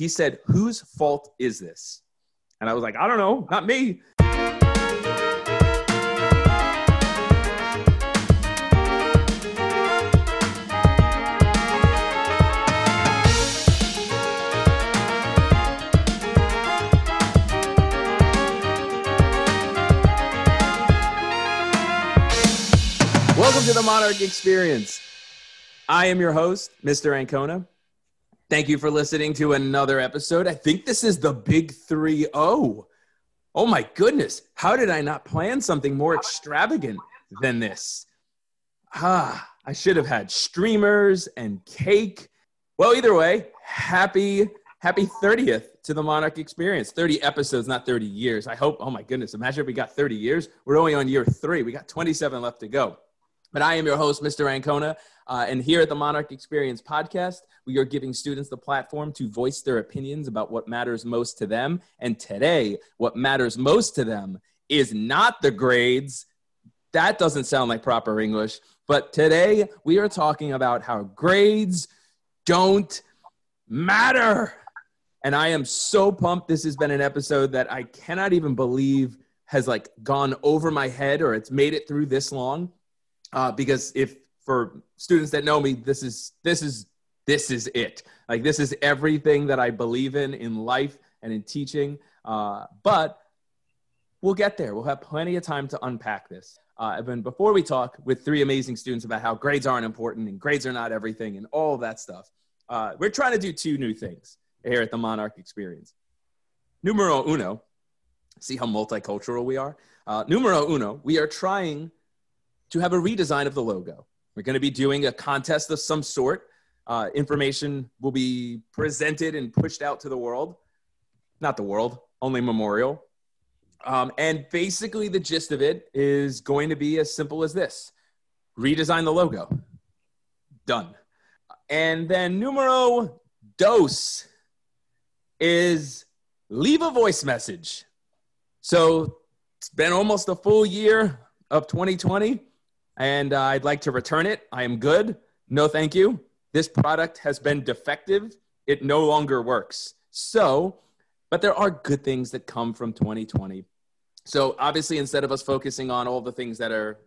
He said, Whose fault is this? And I was like, I don't know, not me. Welcome to the Monarch Experience. I am your host, Mr. Ancona. Thank you for listening to another episode. I think this is the big 3 0. Oh my goodness. How did I not plan something more extravagant than this? Ah, I should have had streamers and cake. Well, either way, happy happy 30th to the Monarch Experience. 30 episodes, not 30 years. I hope, oh my goodness, imagine if we got 30 years. We're only on year three. We got 27 left to go. But I am your host, Mr. Ancona. Uh, and here at the Monarch Experience podcast, we are giving students the platform to voice their opinions about what matters most to them. And today, what matters most to them is not the grades. That doesn't sound like proper English. But today, we are talking about how grades don't matter. And I am so pumped. This has been an episode that I cannot even believe has like gone over my head or it's made it through this long uh, because if for students that know me, this is this is this is it. Like this is everything that I believe in in life and in teaching. Uh, but we'll get there. We'll have plenty of time to unpack this. Uh, and before we talk with three amazing students about how grades aren't important and grades are not everything and all that stuff, uh, we're trying to do two new things here at the Monarch Experience. Numero uno, see how multicultural we are? Uh, numero uno, we are trying to have a redesign of the logo. We're going to be doing a contest of some sort. Uh, information will be presented and pushed out to the world. Not the world, only Memorial. Um, and basically, the gist of it is going to be as simple as this redesign the logo. Done. And then numero dos is leave a voice message. So it's been almost a full year of 2020 and uh, I'd like to return it. I am good. No, thank you. This product has been defective. It no longer works. So, but there are good things that come from 2020. So, obviously, instead of us focusing on all the things that are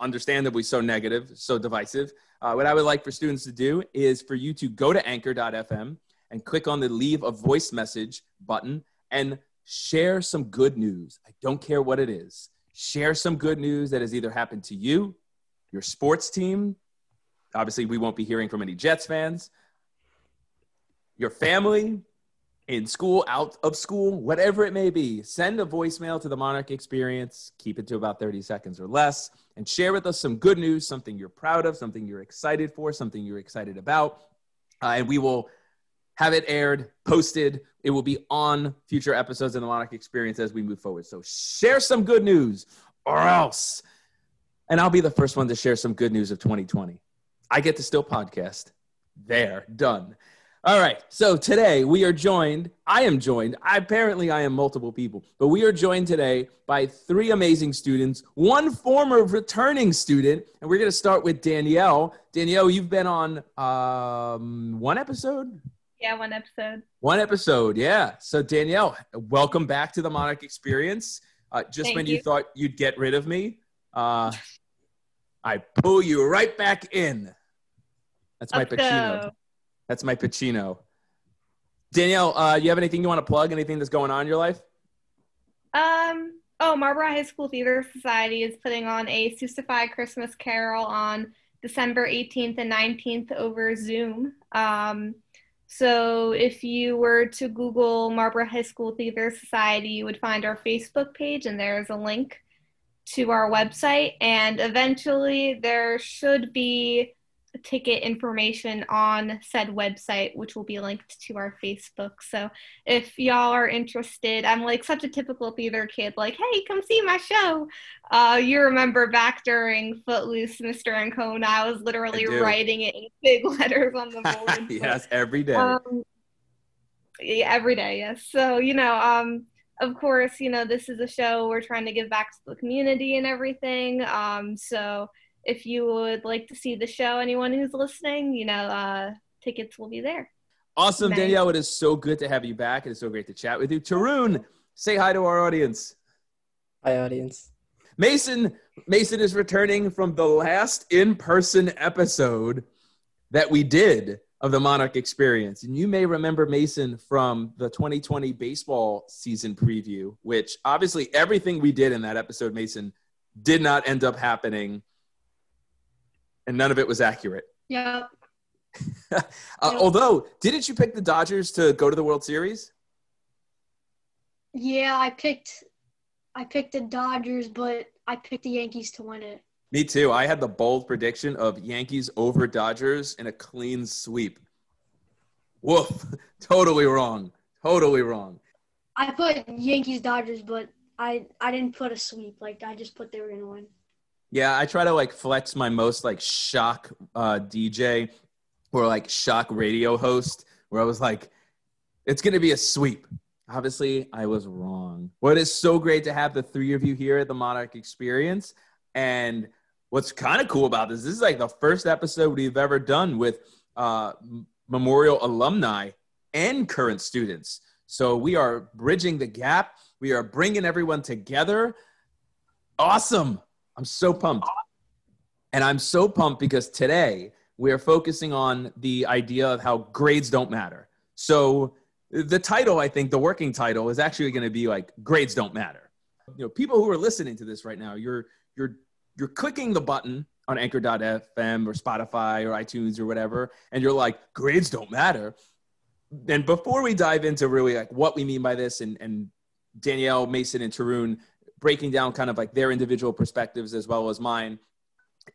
understandably so negative, so divisive, uh, what I would like for students to do is for you to go to anchor.fm and click on the leave a voice message button and share some good news. I don't care what it is. Share some good news that has either happened to you, your sports team. Obviously, we won't be hearing from any Jets fans. Your family, in school, out of school, whatever it may be, send a voicemail to the Monarch Experience. Keep it to about 30 seconds or less and share with us some good news, something you're proud of, something you're excited for, something you're excited about. Uh, and we will have it aired, posted. It will be on future episodes of the Monarch Experience as we move forward. So share some good news or else and I'll be the first one to share some good news of 2020. I get to still podcast. There, done. All right. So today we are joined. I am joined. I, apparently, I am multiple people, but we are joined today by three amazing students, one former returning student, and we're going to start with Danielle. Danielle, you've been on um, one episode. Yeah, one episode. One episode. Yeah. So Danielle, welcome back to the Monarch Experience. Uh, just Thank when you. you thought you'd get rid of me, uh, I pull you right back in. That's my Pacino. That's my Pacino. Danielle, uh, you have anything you want to plug? Anything that's going on in your life? Um. Oh, Marlboro High School Theater Society is putting on a Sustify Christmas Carol on December 18th and 19th over Zoom. Um, so if you were to Google Marlboro High School Theater Society, you would find our Facebook page, and there's a link to our website. And eventually, there should be ticket information on said website, which will be linked to our Facebook. So if y'all are interested, I'm like such a typical theater kid, like, hey, come see my show. Uh, you remember back during Footloose, Mr. Ancona, I was literally I writing it in big letters on the board. yes, every day. Um, yeah, every day, yes. So, you know, um, of course, you know, this is a show we're trying to give back to the community and everything. Um, so if you would like to see the show, anyone who's listening, you know, uh, tickets will be there. Awesome, Nice. Danielle. It is so good to have you back. It is so great to chat with you. Tarun, say hi to our audience. Hi, audience. Mason, Mason is returning from the last in-person episode that we did of the Monarch Experience. And you may remember Mason from the 2020 baseball season preview, which obviously everything we did in that episode, Mason, did not end up happening. And none of it was accurate. Yeah. Uh, although, didn't you pick the Dodgers to go to the World Series? Yeah, I picked I picked the Dodgers, but I picked the Yankees to win it. Me too. I had the bold prediction of Yankees over Dodgers in a clean sweep. Woof. totally wrong. Totally wrong. I put Yankees Dodgers, but I I didn't put a sweep. Like I just put they were gonna win. Yeah, I try to like flex my most like shock uh, DJ or like shock radio host where I was like, it's going to be a sweep. Obviously, I was wrong. Well, it is so great to have the three of you here at the Monarch Experience. And what's kind of cool about this, this is like the first episode we've ever done with uh, Memorial alumni and current students. So we are bridging the gap. We are bringing everyone together. Awesome. I'm so pumped. And I'm so pumped because today we are focusing on the idea of how grades don't matter. So the title, I think, the working title is actually going to be like grades don't matter. You know, people who are listening to this right now, you're you're you're clicking the button on anchor.fm or Spotify or iTunes or whatever, and you're like, grades don't matter. And before we dive into really like what we mean by this and, and Danielle, Mason, and Tarun breaking down kind of like their individual perspectives as well as mine.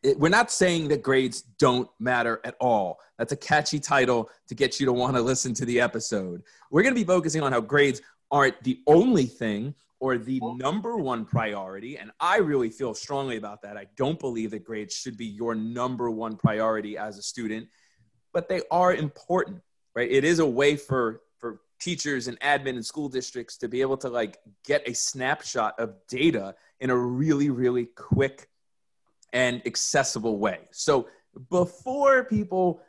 It, we're not saying that grades don't matter at all. That's a catchy title to get you to want to listen to the episode. We're going to be focusing on how grades aren't the only thing or the number one priority. And I really feel strongly about that. I don't believe that grades should be your number one priority as a student, but they are important, right? It is a way for, for teachers and admin and school districts to be able to like get a snapshot of data in a really, really quick and accessible way. So before people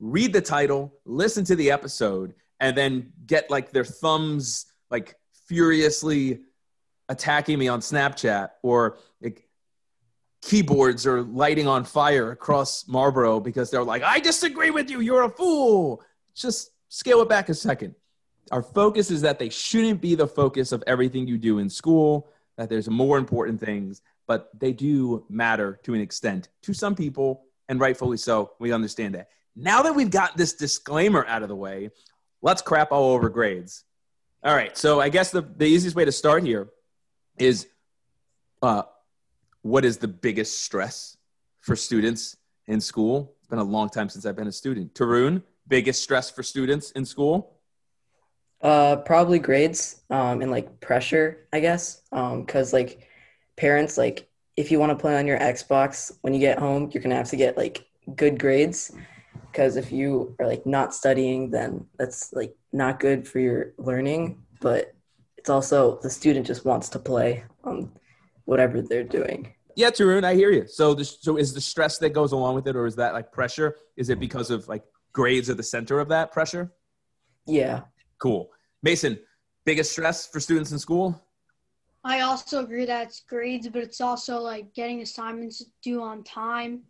read the title, listen to the episode, and then get like their thumbs like furiously attacking me on Snapchat or like, keyboards are lighting on fire across Marlboro because they're like, I disagree with you, you're a fool. Just scale it back a second. Our focus is that they shouldn't be the focus of everything you do in school, that there's more important things, but they do matter to an extent to some people, and rightfully so. We understand that. Now that we've got this disclaimer out of the way, let's crap all over grades. All right, so I guess the, the easiest way to start here is uh, what is the biggest stress for students in school? It's been a long time since I've been a student. Tarun, biggest stress for students in school? Uh, probably grades um, and like pressure, I guess. Um, cause like parents, like if you want to play on your Xbox when you get home, you're gonna have to get like good grades. Cause if you are like not studying, then that's like not good for your learning. But it's also the student just wants to play on whatever they're doing. Yeah, Tarun, I hear you. So, the, so is the stress that goes along with it, or is that like pressure? Is it because of like grades are the center of that pressure? Yeah. Cool. Mason, biggest stress for students in school? I also agree that it's grades, but it's also like getting assignments due on time,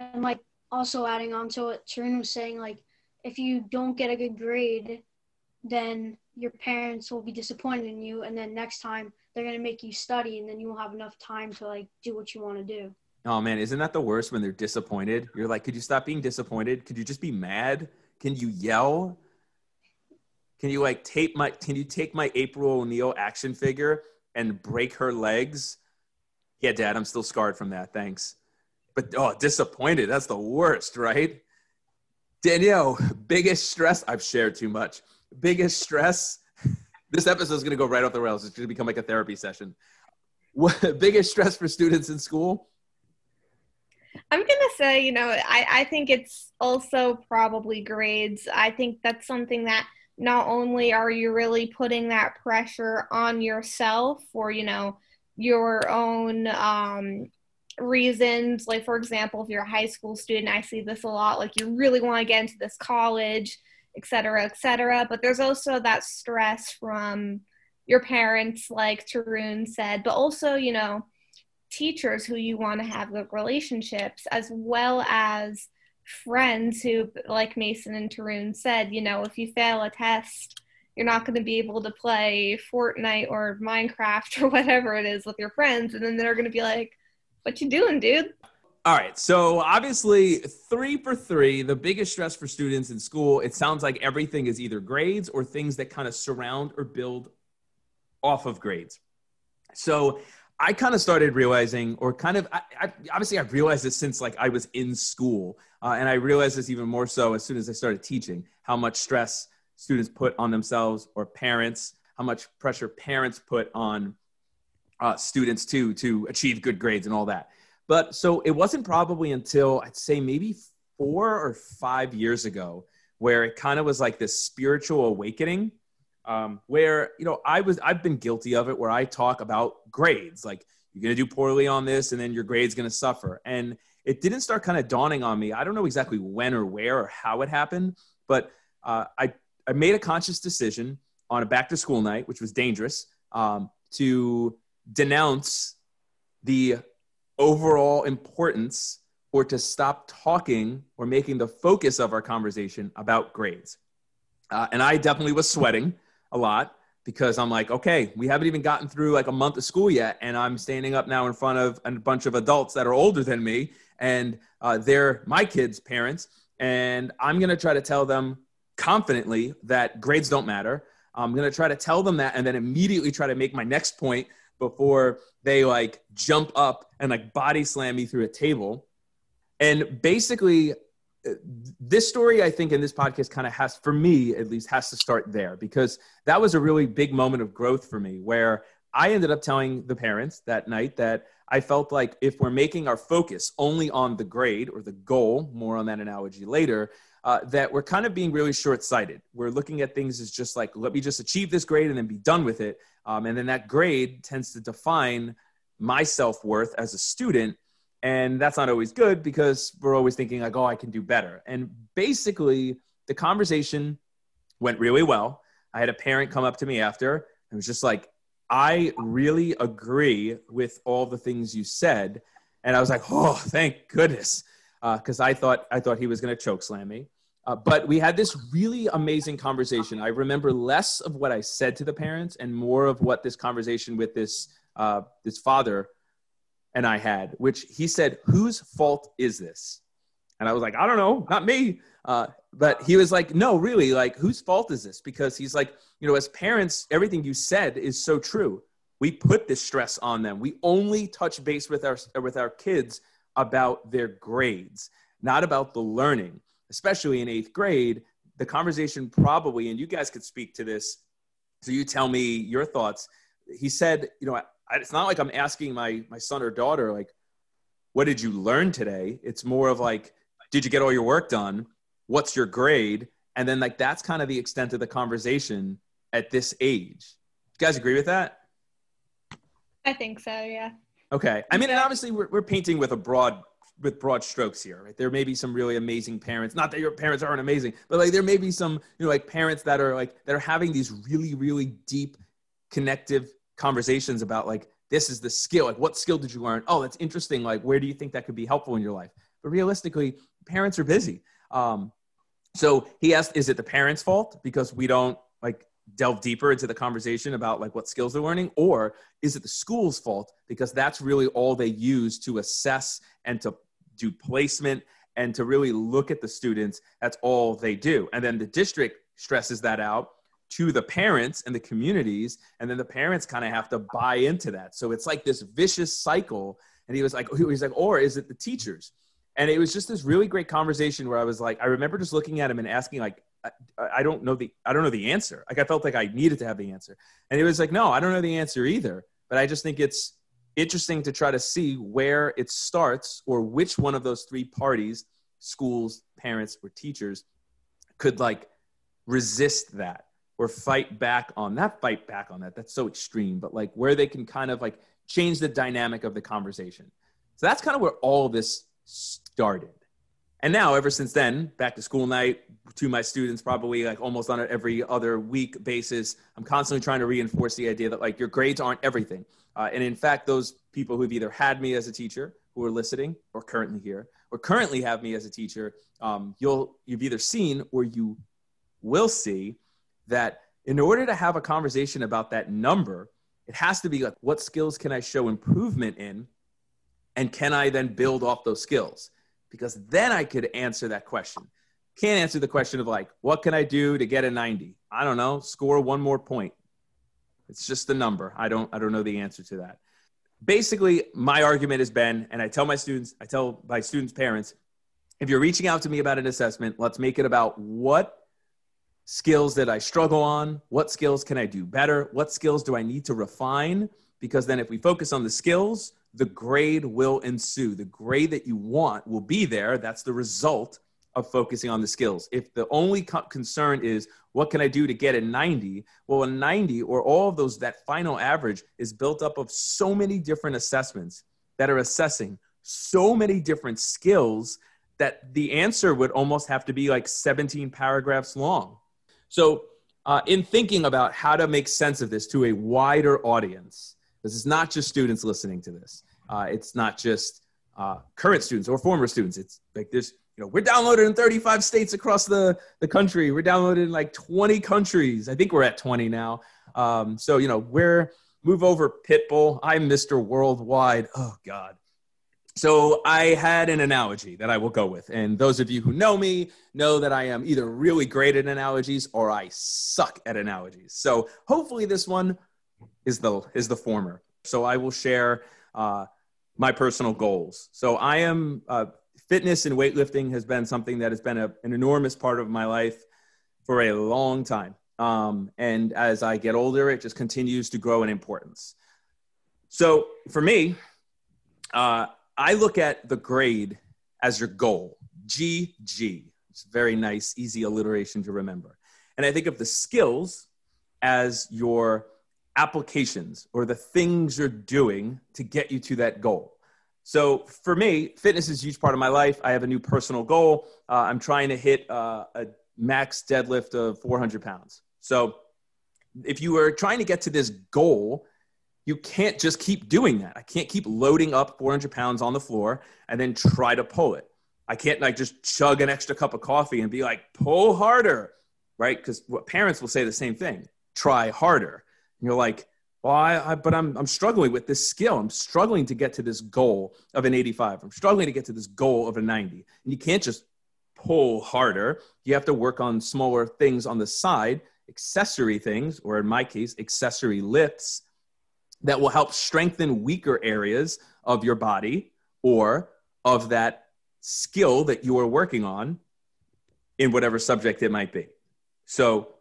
and like also adding on to what Tarun was saying, like if you don't get a good grade, then your parents will be disappointed in you, and then next time they're gonna make you study, and then you won't have enough time to like do what you want to do. Oh man, isn't that the worst when they're disappointed? You're like, could you stop being disappointed? Could you just be mad? Can you yell? Can you like tape my can you take my April O'Neil action figure and break her legs? Yeah, dad, I'm still scarred from that. Thanks. But oh, disappointed. That's the worst, right? Danielle, biggest stress. I've shared too much. Biggest stress. This episode is going to go right off the rails. It's going to become like a therapy session. What biggest stress for students in school? I'm gonna say, you know, I, I think it's also probably grades. I think that's something that not only are you really putting that pressure on yourself or, you know, your own um, reasons. Like, for example, if you're a high school student, I see this a lot. Like, you really want to get into this college, et cetera, et cetera. But there's also that stress from your parents, like Tarun said, but also, you know, teachers who you want to have good relationships, as well as friends who, like Mason and Tarun said, you know, if you fail a test, you're not going to be able to play Fortnite or Minecraft or whatever it is with your friends. And then they're going to be like, what you doing, dude? All right. So obviously, three for three, the biggest stress for students in school, it sounds like everything is either grades or things that kind of surround or build off of grades. So I kind of started realizing, or kind of, I, I, obviously, I've realized this since like I was in school, uh, and I realized this even more so as soon as I started teaching, how much stress students put on themselves or parents, how much pressure parents put on uh, students too to achieve good grades and all that. But so it wasn't probably until I'd say maybe four or five years ago where it kind of was like this spiritual awakening um, where you know i was i've been guilty of it where i talk about grades like you're going to do poorly on this and then your grade's going to suffer. And it didn't start kind of dawning on me. I don't know exactly when or where or how it happened but uh, I, I made a conscious decision on a back to school night which was dangerous um, to denounce the overall importance or to stop talking or making the focus of our conversation about grades uh, and i definitely was sweating a lot because I'm like, okay, we haven't even gotten through like a month of school yet, and I'm standing up now in front of a bunch of adults that are older than me, and uh, they're my kids' parents, and I'm gonna try to tell them confidently that grades don't matter. I'm gonna try to tell them that, and then immediately try to make my next point before they like jump up and like body slam me through a table. And basically, this story, I think, in this podcast kind of has, for me at least, has to start there because that was a really big moment of growth for me where I ended up telling the parents that night that I felt like if we're making our focus only on the grade or the goal, more on that analogy later, uh, that we're kind of being really short sighted. We're looking at things as just like, let me just achieve this grade and then be done with it. Um, and then that grade tends to define my self worth as a student. And that's not always good because we're always thinking like oh i can do better. And basically the conversation went really well. I had a parent come up to me after and was just like i really agree with all the things you said. And i was like oh thank goodness. Because uh, i thought i thought he was going to choke slam me uh, but we had this really amazing conversation i remember less of what i said to the parents and more of what this conversation with this uh, this father and I had, which he said, Whose fault is this? And I was like, I don't know, not me. Uh, but he was like, No, really, like, whose fault is this? Because he's like, You know, as parents, everything you said is so true. We put this stress on them. We only touch base with our, with our kids about their grades, not about the learning, especially in eighth grade. The conversation probably, and you guys could speak to this. So you tell me your thoughts. He said, you know, it's not like I'm asking my my son or daughter like, what did you learn today? It's more of like, did you get all your work done? What's your grade? And then like that's kind of the extent of the conversation at this age. You guys agree with that? I think so. Yeah. Okay. I mean, and obviously we're, we're painting with a broad with broad strokes here, right? There may be some really amazing parents. Not that your parents aren't amazing, but like there may be some, you know, like parents that are like that are having these really, really deep, connective conversations about like this is the skill like what skill did you learn oh that's interesting like where do you think that could be helpful in your life but realistically parents are busy um, so he asked is it the parents fault because we don't like delve deeper into the conversation about like what skills they're learning or is it the school's fault because that's really all they use to assess and to do placement and to really look at the students that's all they do. And then the district stresses that out to the parents and the communities and then the parents kind of have to buy into that. So it's like this vicious cycle and he was like he was like or is it the teachers? And it was just this really great conversation where i was like i remember just looking at him and asking like I, I don't know the i don't know the answer. Like i felt like i needed to have the answer. And he was like no i don't know the answer either but i just think it's interesting to try to see where it starts or which one of those three parties schools parents or teachers could like resist that or fight back on that fight back on that that's so extreme but like where they can kind of like change the dynamic of the conversation so that's kind of where all of this started And now, ever since then, back to school night to my students, probably like almost on every other week basis, I'm constantly trying to reinforce the idea that like your grades aren't everything. Uh, and in fact, those people who've either had me as a teacher, who are listening, or currently here, or currently have me as a teacher, um, you'll you've either seen or you will see that in order to have a conversation about that number, it has to be like, what skills can I show improvement in? And can I then build off those skills? Because then I could answer that question. Can't answer the question of like, what can I do to get a 90? I don't know, score one more point. It's just a number. I don't I don't know the answer to that. Basically, my argument has been, and I tell my students, I tell my students' parents, if you're reaching out to me about an assessment, let's make it about what skills that I struggle on, what skills can I do better, what skills do I need to refine? Because then if we focus on the skills, the grade will ensue. The grade that you want will be there. That's the result of focusing on the skills. If the only co- concern is what can I do to get a 90, well, a 90 or all of those, that final average is built up of so many different assessments that are assessing so many different skills that the answer would almost have to be like 17 paragraphs long. So, uh, in thinking about how to make sense of this to a wider audience, this is not just students listening to this. Uh, it's not just uh, current students or former students. It's like this, you know, we're downloaded in 35 states across the, the country. We're downloaded in like 20 countries. I think we're at 20 now. Um, so, you know, we're move over Pitbull. I'm Mr. Worldwide. Oh God. So I had an analogy that I will go with. And those of you who know me know that I am either really great at analogies or I suck at analogies. So hopefully this one is the is the former. So I will share uh, my personal goals. So I am uh, fitness and weightlifting has been something that has been a, an enormous part of my life for a long time. Um, and as I get older, it just continues to grow in importance. So for me, uh, I look at the grade as your goal, GG. It's very nice, easy alliteration to remember. And I think of the skills as your applications or the things you're doing to get you to that goal. So for me, fitness is a huge part of my life. I have a new personal goal. Uh, I'm trying to hit uh, a max deadlift of 400 pounds. So if you are trying to get to this goal, you can't just keep doing that. I can't keep loading up 400 pounds on the floor and then try to pull it. I can't like just chug an extra cup of coffee and be like, pull harder, right? Because parents will say the same thing, try harder. And you're like, well, I, I, but I'm, I'm struggling with this skill. I'm struggling to get to this goal of an 85. I'm struggling to get to this goal of a 90. And you can't just pull harder. You have to work on smaller things on the side, accessory things, or in my case, accessory lifts that will help strengthen weaker areas of your body or of that skill that you are working on in whatever subject it might be. So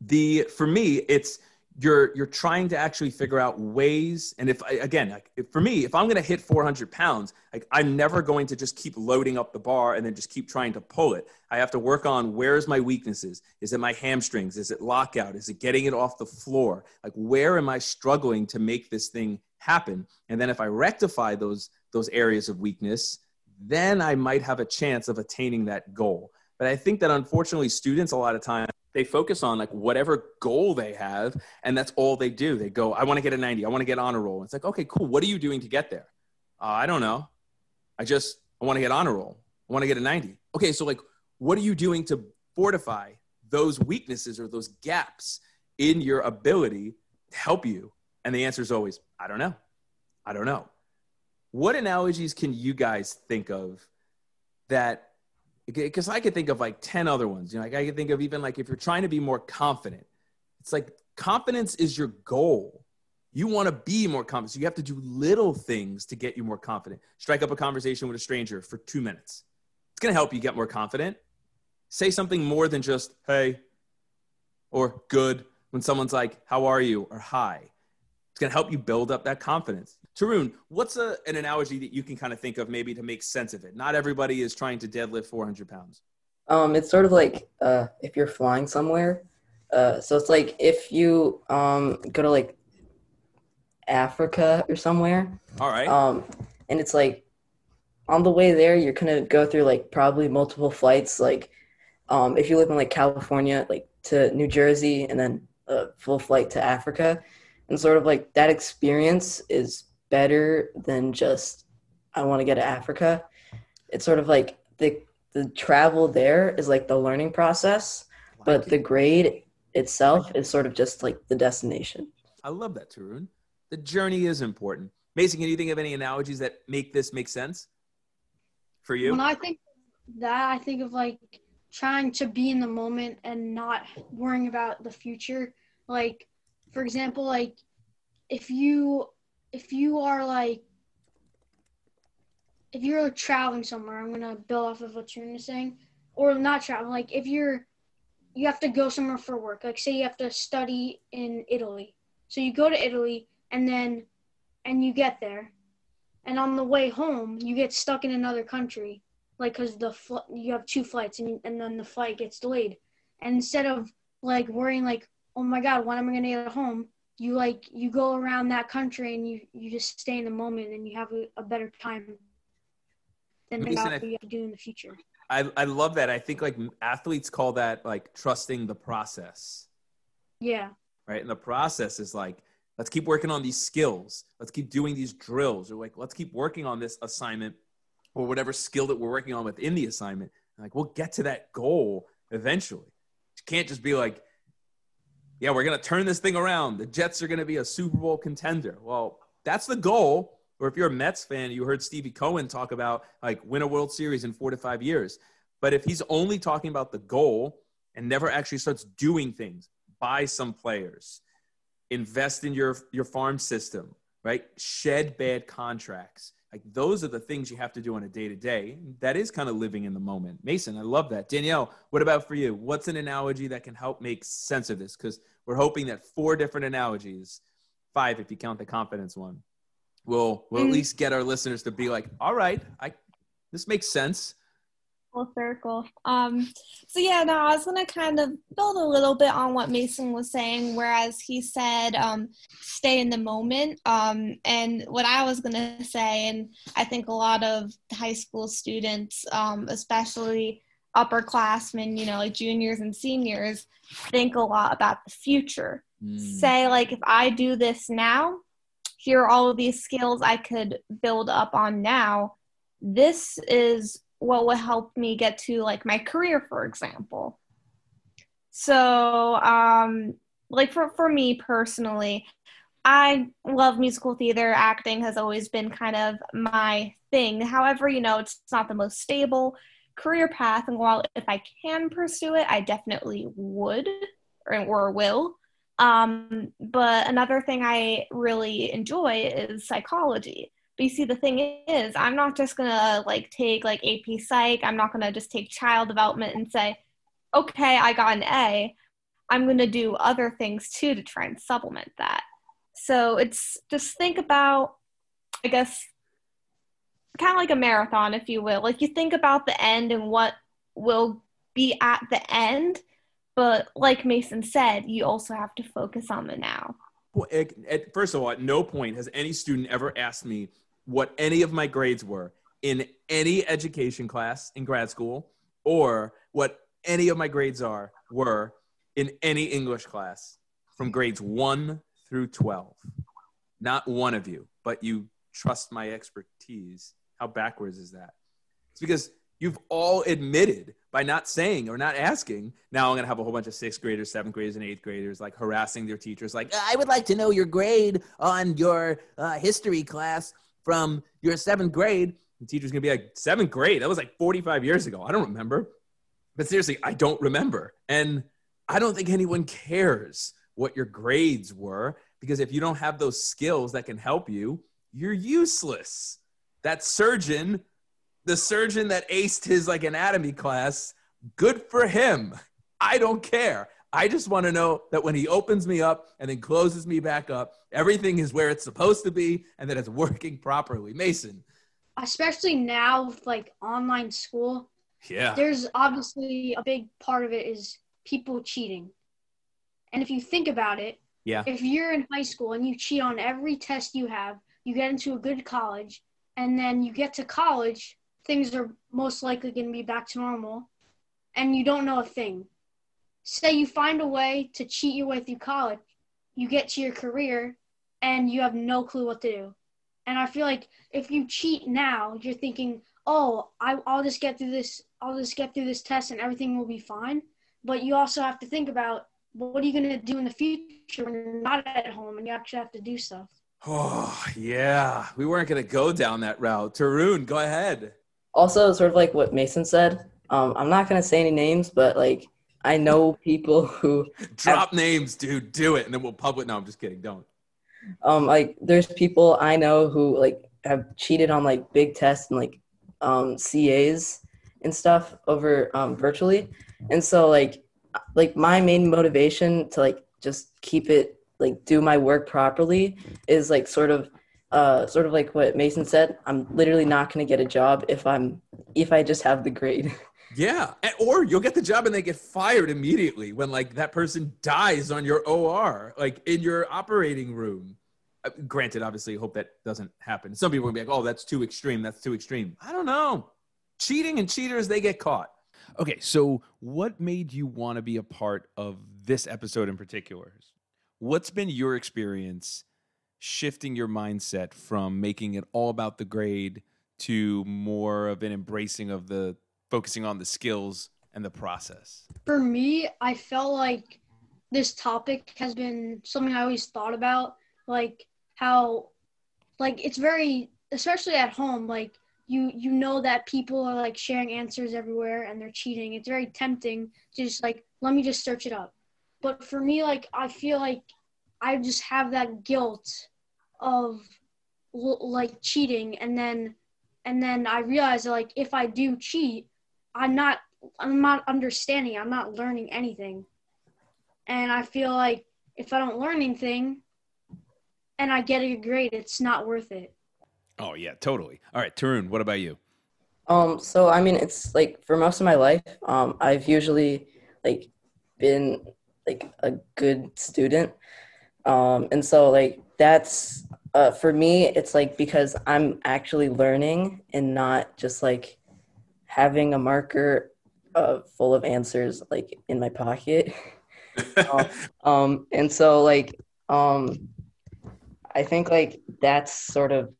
the for me it's you're you're trying to actually figure out ways and if I, again like if, for me if i'm going to hit 400 pounds like i'm never going to just keep loading up the bar and then just keep trying to pull it. I have to work on where's my weaknesses? Is it my hamstrings? Is it lockout? Is it getting it off the floor? Like where am i struggling to make this thing happen? And then if i rectify those those areas of weakness then i might have a chance of attaining that goal. But i think that unfortunately students a lot of times they focus on like whatever goal they have and that's all they do. They go i want to get a 90 i want to get on a roll. It's like okay cool what are you doing to get there? Uh, i don't know. I just i want to get on a roll. I want to get a 90 okay so like what are you doing to fortify those weaknesses or those gaps in your ability to help you? And the answer is always i don't know. I don't know. What analogies can you guys think of that because I could think of like 10 other ones. You know, like I could think of even like if you're trying to be more confident, it's like confidence is your goal. You want to be more confident. So you have to do little things to get you more confident. Strike up a conversation with a stranger for two minutes. It's going to help you get more confident. Say something more than just, hey, or good when someone's like, how are you? or hi. It's going to help you build up that confidence. Tarun, what's a, an analogy that you can kind of think of maybe to make sense of it? Not everybody is trying to deadlift 400 pounds. Um, it's sort of like uh, if you're flying somewhere. Uh, so it's like if you um, go to like Africa or somewhere. All right. Um, and it's like on the way there, you're gonna go through like probably multiple flights. Like, um, if you live in like California, like to New Jersey, and then a full flight to Africa, and sort of like that experience is better than just I want to get to Africa. It's sort of like the the travel there is like the learning process, but the grade itself is sort of just like the destination. I love that, Tarun. The journey is important. Mason, can you think of any analogies that make this make sense for you? When I think that, I think of like trying to be in the moment and not worrying about the future. Like, for example, like if you if you are like if you're traveling somewhere, I'm gonna build off of what you're saying, or not traveling. Like if you're you have to go somewhere for work. Like say you have to study in Italy, so you go to Italy and then and you get there, and on the way home you get stuck in another country, like because the fl- you have two flights and and then the flight gets delayed, and instead of like worrying like oh my god when am I gonna get home, you like you go around that country and you you just stay in the moment and you have a, a better time than Mason, about what you have to do in the future. I, I love that. I think like athletes call that like trusting the process, Yeah. right? And the process is like, let's keep working on these skills. Let's keep doing these drills, or like, let's keep working on this assignment or whatever skill that we're working on within the assignment. And like, we'll get to that goal eventually. You can't just be like, yeah, we're going to turn this thing around. The Jets are going to be a Super Bowl contender. Well, that's the goal. Or if you're a Mets fan, you heard Stevie Cohen talk about like win a World Series in four to five years. But if he's only talking about the goal and never actually starts doing things, buy some players, invest in your your farm system, right? Shed bad contracts. Like those are the things you have to do on a day to day. That is kind of living in the moment. Mason, I love that. Danielle, what about for you? What's an analogy that can help make sense of this? Because we're hoping that four different analogies, five if you count the confidence one, will will at Mm. least get our listeners to be like, all right, I this makes sense. Full circle. Um, so yeah, no, I was gonna kind of build a little bit on what Mason was saying, whereas he said um, stay in the moment. Um, and what I was gonna say, and I think a lot of high school students, um, especially upperclassmen, you know, like juniors and seniors, think a lot about the future. Say like, if I do this now, here are all of these skills I could build up on now. This is what will help me get to like my career, for example. So, um, like for, for me personally, I love musical theater. Acting has always been kind of my thing. However, you know, it's not the most stable career path. And while if I can pursue it, I definitely would or, or will. Um, but another thing I really enjoy is psychology. But you see, the thing is, I'm not just gonna like take like AP Psych. I'm not gonna just take child development and say, okay, I got an A. I'm gonna do other things too to try and supplement that. So it's just think about, I guess, kind of like a marathon, if you will. Like you think about the end and what will be at the end, but like Mason said, you also have to focus on the now. Well, at- at- first of all, at no point has any student ever asked me what any of my grades were in any education class in grad school or what any of my grades are were in any English class from grades 1 through 12. Not one of you, but you trust my expertise. How backwards is that? It's because you've all admitted by not saying or not asking. Now I'm going to have a whole bunch of sixth graders, seventh graders, and eighth graders like harassing their teachers, like, I would like to know your grade on your uh, history class from your seventh grade. The teacher's to be like, seventh grade? That was like 45 years ago. I don't remember. But seriously, I don't remember. And I don't think anyone cares what your grades were because if you don't have those skills that can help you, you're useless. That surgeon the surgeon that aced his like anatomy class, good for him. I don't care. I just want to know that when he opens me up and then closes me back up, everything is where it's supposed to be and that it's working properly. Mason. Especially now with like online school, Yeah. there's obviously a big part of it is people cheating. And if you think about it, Yeah. if you're in high school and you cheat on every test you have, you get into a good college, and then you get to college things are most likely going to be back to normal and you don't know a thing. Say you find a way to cheat your way through college, you get to your career and you have no clue what to do. And I feel like if you cheat now, you're thinking, "Oh, I, I'll just get through this. I'll just get through this test, and everything will be fine." But you also have to think about what are you going to do in the future when you're not at home and you actually have to do stuff. Oh yeah, we weren't gonna go down that route. Tarun, go ahead. Also, sort of like what Mason said. Um, I'm not gonna say any names, but like I know people who drop have, names, dude. Do it, and then we'll public. No, I'm just kidding. Don't. Um, like there's people I know who like have cheated on like big tests and like um CAs and stuff over um virtually, and so like like my main motivation to like just keep it like do my work properly is like sort of uh sort of like what Mason said. I'm literally not gonna get a job if I'm if I just have the grade. Yeah, or you'll get the job and they get fired immediately when like that person dies on your OR, like in your operating room. Uh, granted, obviously, hope that doesn't happen. Some people will be like, "Oh, that's too extreme. That's too extreme." I don't know. Cheating and cheaters, they get caught. Okay, so what made you want to be a part of this episode in particular? What's been your experience shifting your mindset from making it all about the grade to more of an embracing of the focusing on the skills and the process? For me, I felt like this topic has been something I always thought about, like how like it's very especially at home, like you you know that people are like sharing answers everywhere and they're cheating. It's very tempting to just like let me just search it up. But for me like I feel like I just have that guilt of like cheating and then and then I realize like if I do cheat I'm not I'm not understanding, I'm not learning anything. And I feel like if I don't learn anything and I get a grade, it's not worth it. Oh yeah, totally. All right, Tarun, what about you? Um, so I mean it's like for most of my life, um, I've usually like been like a good student. Um, and so like that's uh, for me it's like because I'm actually learning and not just like having a marker uh, full of answers like in my pocket. um, um, and so like um, I think like that's sort of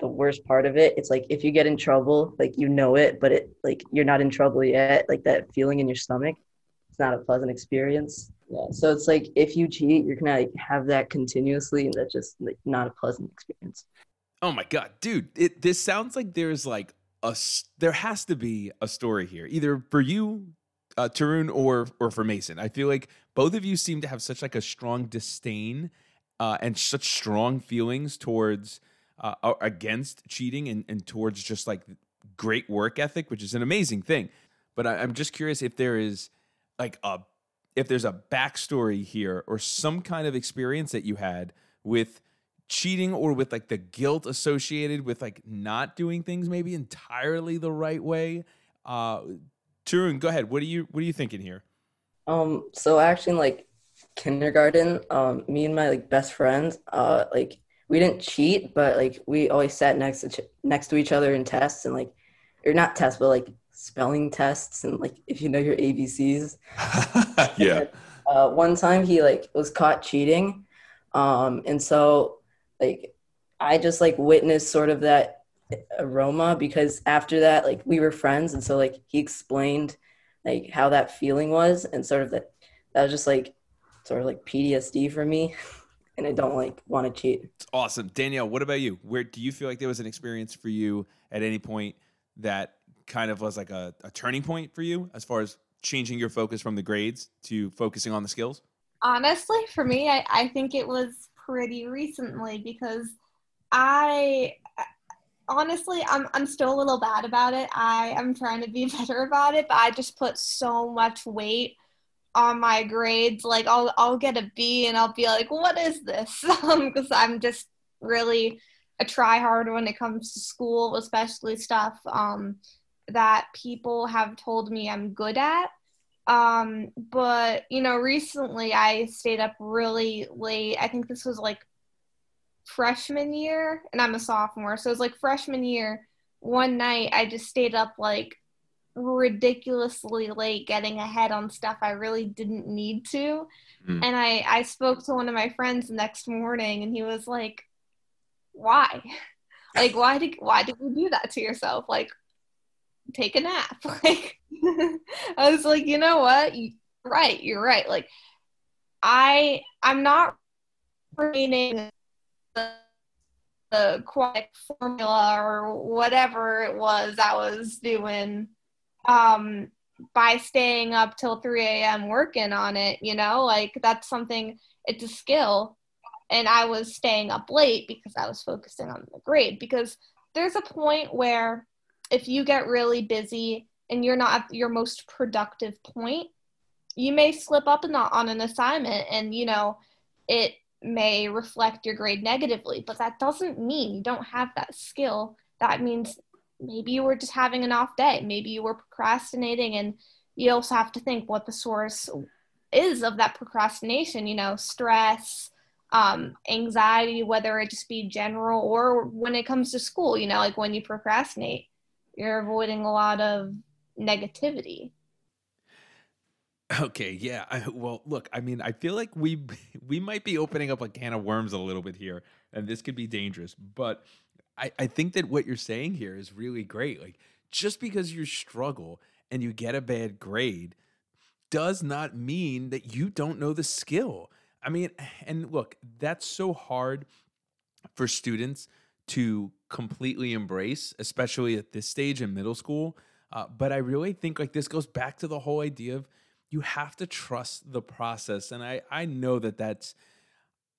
the worst part of it. It's like if you get in trouble, like you know it, but it like you're not in trouble yet. Like that feeling in your stomach, it's not a pleasant experience. Yeah. So it's like if you cheat, you're gonna like, have that continuously, and that's just like not a pleasant experience. Oh my god, dude! It this sounds like there's like a there has to be a story here, either for you, uh, Tarun, or or for Mason. I feel like both of you seem to have such like a strong disdain uh, and such strong feelings towards uh, against cheating and, and towards just like great work ethic, which is an amazing thing. But I, I'm just curious if there is like a if there's a backstory here or some kind of experience that you had with cheating or with like the guilt associated with like not doing things maybe entirely the right way. Uh Tarun, go ahead. What are you what are you thinking here? Um so actually in like kindergarten, um me and my like best friends, uh like we didn't cheat, but like we always sat next to ch- next to each other in tests and like or not tests, but like spelling tests and like if you know your ABCs. yeah. Uh, one time he like was caught cheating, um, and so like I just like witnessed sort of that aroma because after that like we were friends and so like he explained like how that feeling was and sort of that that was just like sort of like PTSD for me and I don't like want to cheat. It's awesome. Danielle, what about you? Where do you feel like there was an experience for you at any point that kind of was like a, a turning point for you as far as changing your focus from the grades to focusing on the skills? Honestly, for me, I, I think it was pretty recently because I honestly I'm I'm still a little bad about it. I am trying to be better about it, but I just put so much weight on my grades. Like I'll I'll get a B and I'll be like, what is this? Because I'm just really a try hard when it comes to school, especially stuff um, that people have told me I'm good at. Um, but you know, recently I stayed up really late. I think this was like freshman year, and I'm a sophomore, so it was like freshman year one night I just stayed up like ridiculously late getting ahead on stuff I really didn't need to. Mm. And I I spoke to one of my friends the next morning and he was like, "Why? Like why did why did you do that to yourself? Like take a nap." Like I was like, "You know what? You, right, you're right. Like I I'm not reading the, the quiet formula or whatever it was I was doing um, by staying up till 3 a.m. working on it, you know, like that's something, it's a skill. And I was staying up late because I was focusing on the grade. Because there's a point where if you get really busy and you're not at your most productive point, you may slip up on an assignment and, you know, it may reflect your grade negatively, but that doesn't mean you don't have that skill. That means maybe you were just having an off day maybe you were procrastinating and you also have to think what the source is of that procrastination you know stress um, anxiety whether it just be general or when it comes to school you know like when you procrastinate you're avoiding a lot of negativity Okay, yeah. I, well, look, I mean, I feel like we we might be opening up a can of worms a little bit here, and this could be dangerous. But I, I think that what you're saying here is really great. Like, just because you struggle and you get a bad grade does not mean that you don't know the skill. I mean, and look, that's so hard for students to completely embrace, especially at this stage in middle school. Uh, but I really think like this goes back to the whole idea of you have to trust the process. And I, I know that that's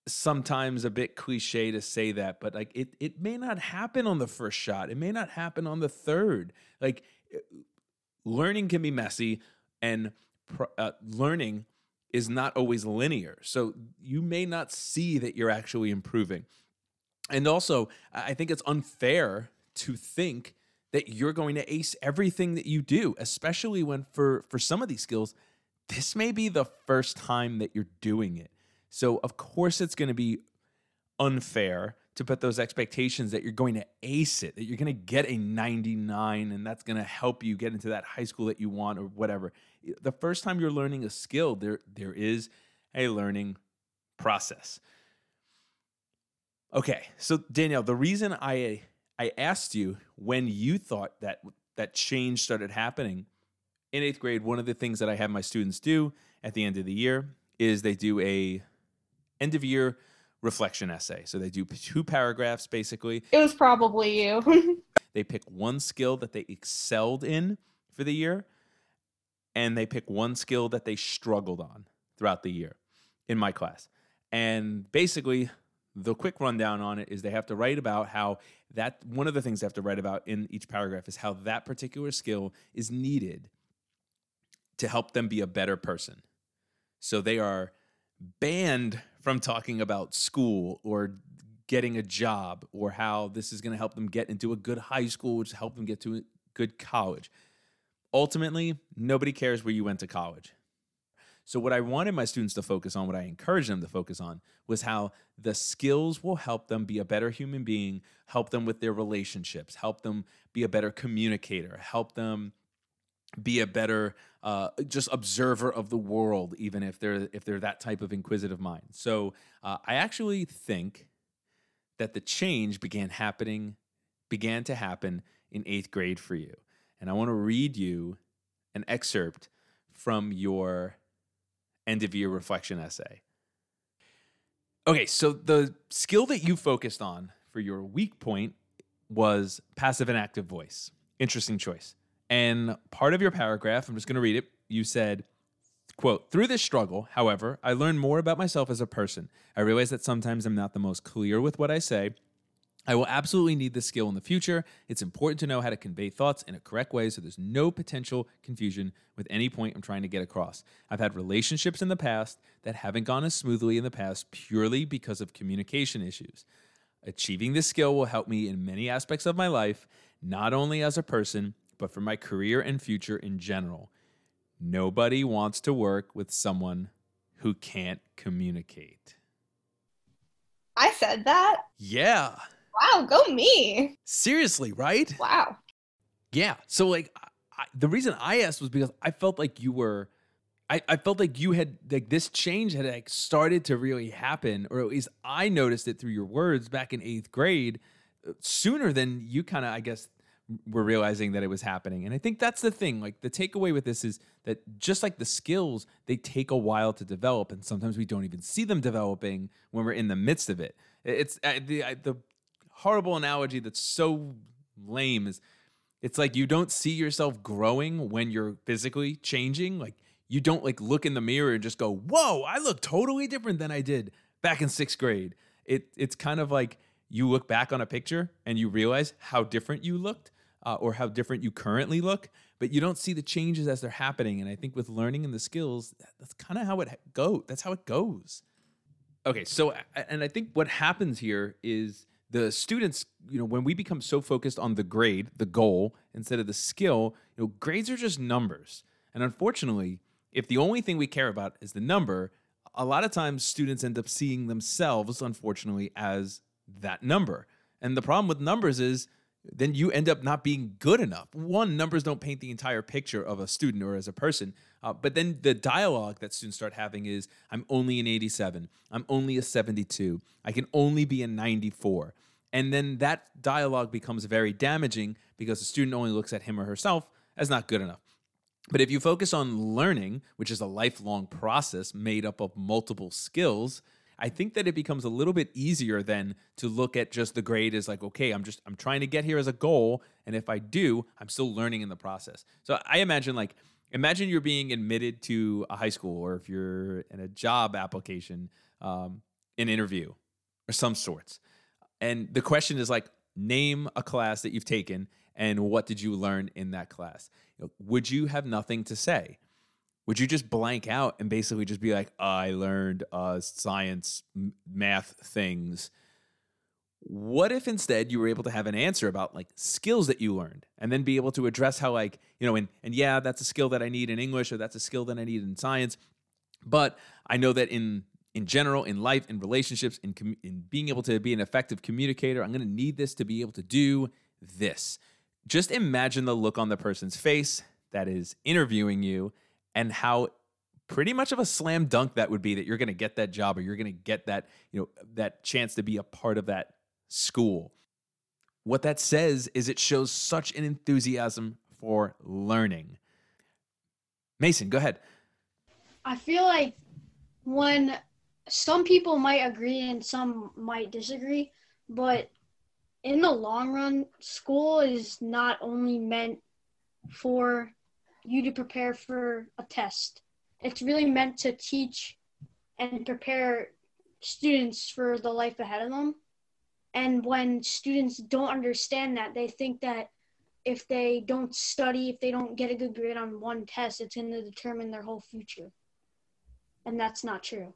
sometimes a bit cliche to say that, but like it it may not happen on the first shot. It may not happen on the third. Like learning can be messy and uh, learning is not always linear. So you may not see that you're actually improving. And also, I think it's unfair to think that you're going to ace everything that you do, especially when for for some of these skills, this may be the first time that you're doing it. So, of course, it's going to be unfair to put those expectations that you're going to ace it, that you're going to get a 99 and that's going to help you get into that high school that you want or whatever. The first time you're learning a skill, there there is a learning process. Okay, so Danielle, the reason I I asked you when you thought that that change started happening in 8th grade, one of the things that I have my students do at the end of the year is they do a end of year reflection essay. So they do two paragraphs basically. It was probably you. they pick one skill that they excelled in for the year, and they pick one skill that they struggled on throughout the year in my class. And basically, the quick rundown on it is they have to write about how that one of the things they have to write about in each paragraph is how that particular skill is needed to help them be a better person. So they are banned from talking about school or getting a job or how this is going to help them get into a good high school, which help them get to a good college. Ultimately, nobody cares where you went to college. So, what I wanted my students to focus on, what I encouraged them to focus on, was how the skills will help them be a better human being, help them with their relationships, help them be a better communicator, help them be a better uh, just observer of the world, even if they're if they're that type of inquisitive mind. So uh, I actually think that the change began happening, began to happen in eighth grade for you, and I want to read you an excerpt from your end of year reflection essay. Okay, so the skill that you focused on for your weak point was passive and active voice. Interesting choice. And part of your paragraph, I'm just going to read it. You said, quote, through this struggle, however, I learned more about myself as a person. I realize that sometimes I'm not the most clear with what I say. I will absolutely need this skill in the future. It's important to know how to convey thoughts in a correct way so there's no potential confusion with any point I'm trying to get across. I've had relationships in the past that haven't gone as smoothly in the past purely because of communication issues. Achieving this skill will help me in many aspects of my life, not only as a person, but for my career and future in general. Nobody wants to work with someone who can't communicate. I said that. Yeah. Wow, go me. Seriously, right? Wow. Yeah. So like I, the reason I asked was because I felt like you were I, I felt like you had like this change had like started to really happen, or at least I noticed it through your words back in eighth grade, uh, sooner than you kind of I guess were realizing that it was happening. And I think that's the thing. Like the takeaway with this is that just like the skills, they take a while to develop, and sometimes we don't even see them developing when we're in the midst of it. It's the uh, the horrible analogy that's so lame is it's like you don't see yourself growing when you're physically changing. Like you don't like look in the mirror and just go, "Whoa, I look totally different than I did back in 6th grade." It it's kind of like you look back on a picture and you realize how different you looked uh, or how different you currently look, but you don't see the changes as they're happening. And I think with learning and the skills, that's kind of how it go. That's how it goes. Okay, so and I think what happens here is the students, you know, when we become so focused on the grade, the goal, instead of the skill, you know, grades are just numbers. And unfortunately, if the only thing we care about is the number, a lot of times students end up seeing themselves, unfortunately, as that number. And the problem with numbers is then you end up not being good enough. One, numbers don't paint the entire picture of a student or as a person. Uh, but then the dialogue that students start having is I'm only an 87. I'm only a 72. I can only be a 94. And then that dialogue becomes very damaging because the student only looks at him or herself as not good enough. But if you focus on learning, which is a lifelong process made up of multiple skills, I think that it becomes a little bit easier then to look at just the grade as like, okay, I'm just I'm trying to get here as a goal, and if I do, I'm still learning in the process. So I imagine like imagine you're being admitted to a high school, or if you're in a job application, um, an interview, or some sorts, and the question is like, name a class that you've taken and what did you learn in that class? Would you have nothing to say? Would you just blank out and basically just be like, I learned uh, science, m- math things? What if instead you were able to have an answer about like skills that you learned and then be able to address how, like, you know, and, and yeah, that's a skill that I need in English or that's a skill that I need in science. But I know that in in general, in life, in relationships, in, com- in being able to be an effective communicator, I'm going to need this to be able to do this. Just imagine the look on the person's face that is interviewing you and how pretty much of a slam dunk that would be that you're going to get that job or you're going to get that you know that chance to be a part of that school. What that says is it shows such an enthusiasm for learning. Mason go ahead. I feel like when some people might agree and some might disagree, but in the long run, school is not only meant for you to prepare for a test. It's really meant to teach and prepare students for the life ahead of them. And when students don't understand that, they think that if they don't study, if they don't get a good grade on one test, it's going to determine their whole future. And that's not true.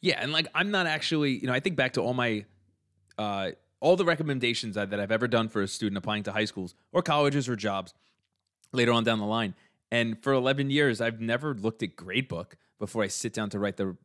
Yeah, and like I'm not actually, you know, I think back to all my uh all the recommendations that, that I've ever done for a student applying to high schools or colleges or jobs later on down the line. And for 11 years, I've never looked at gradebook before I sit down to write the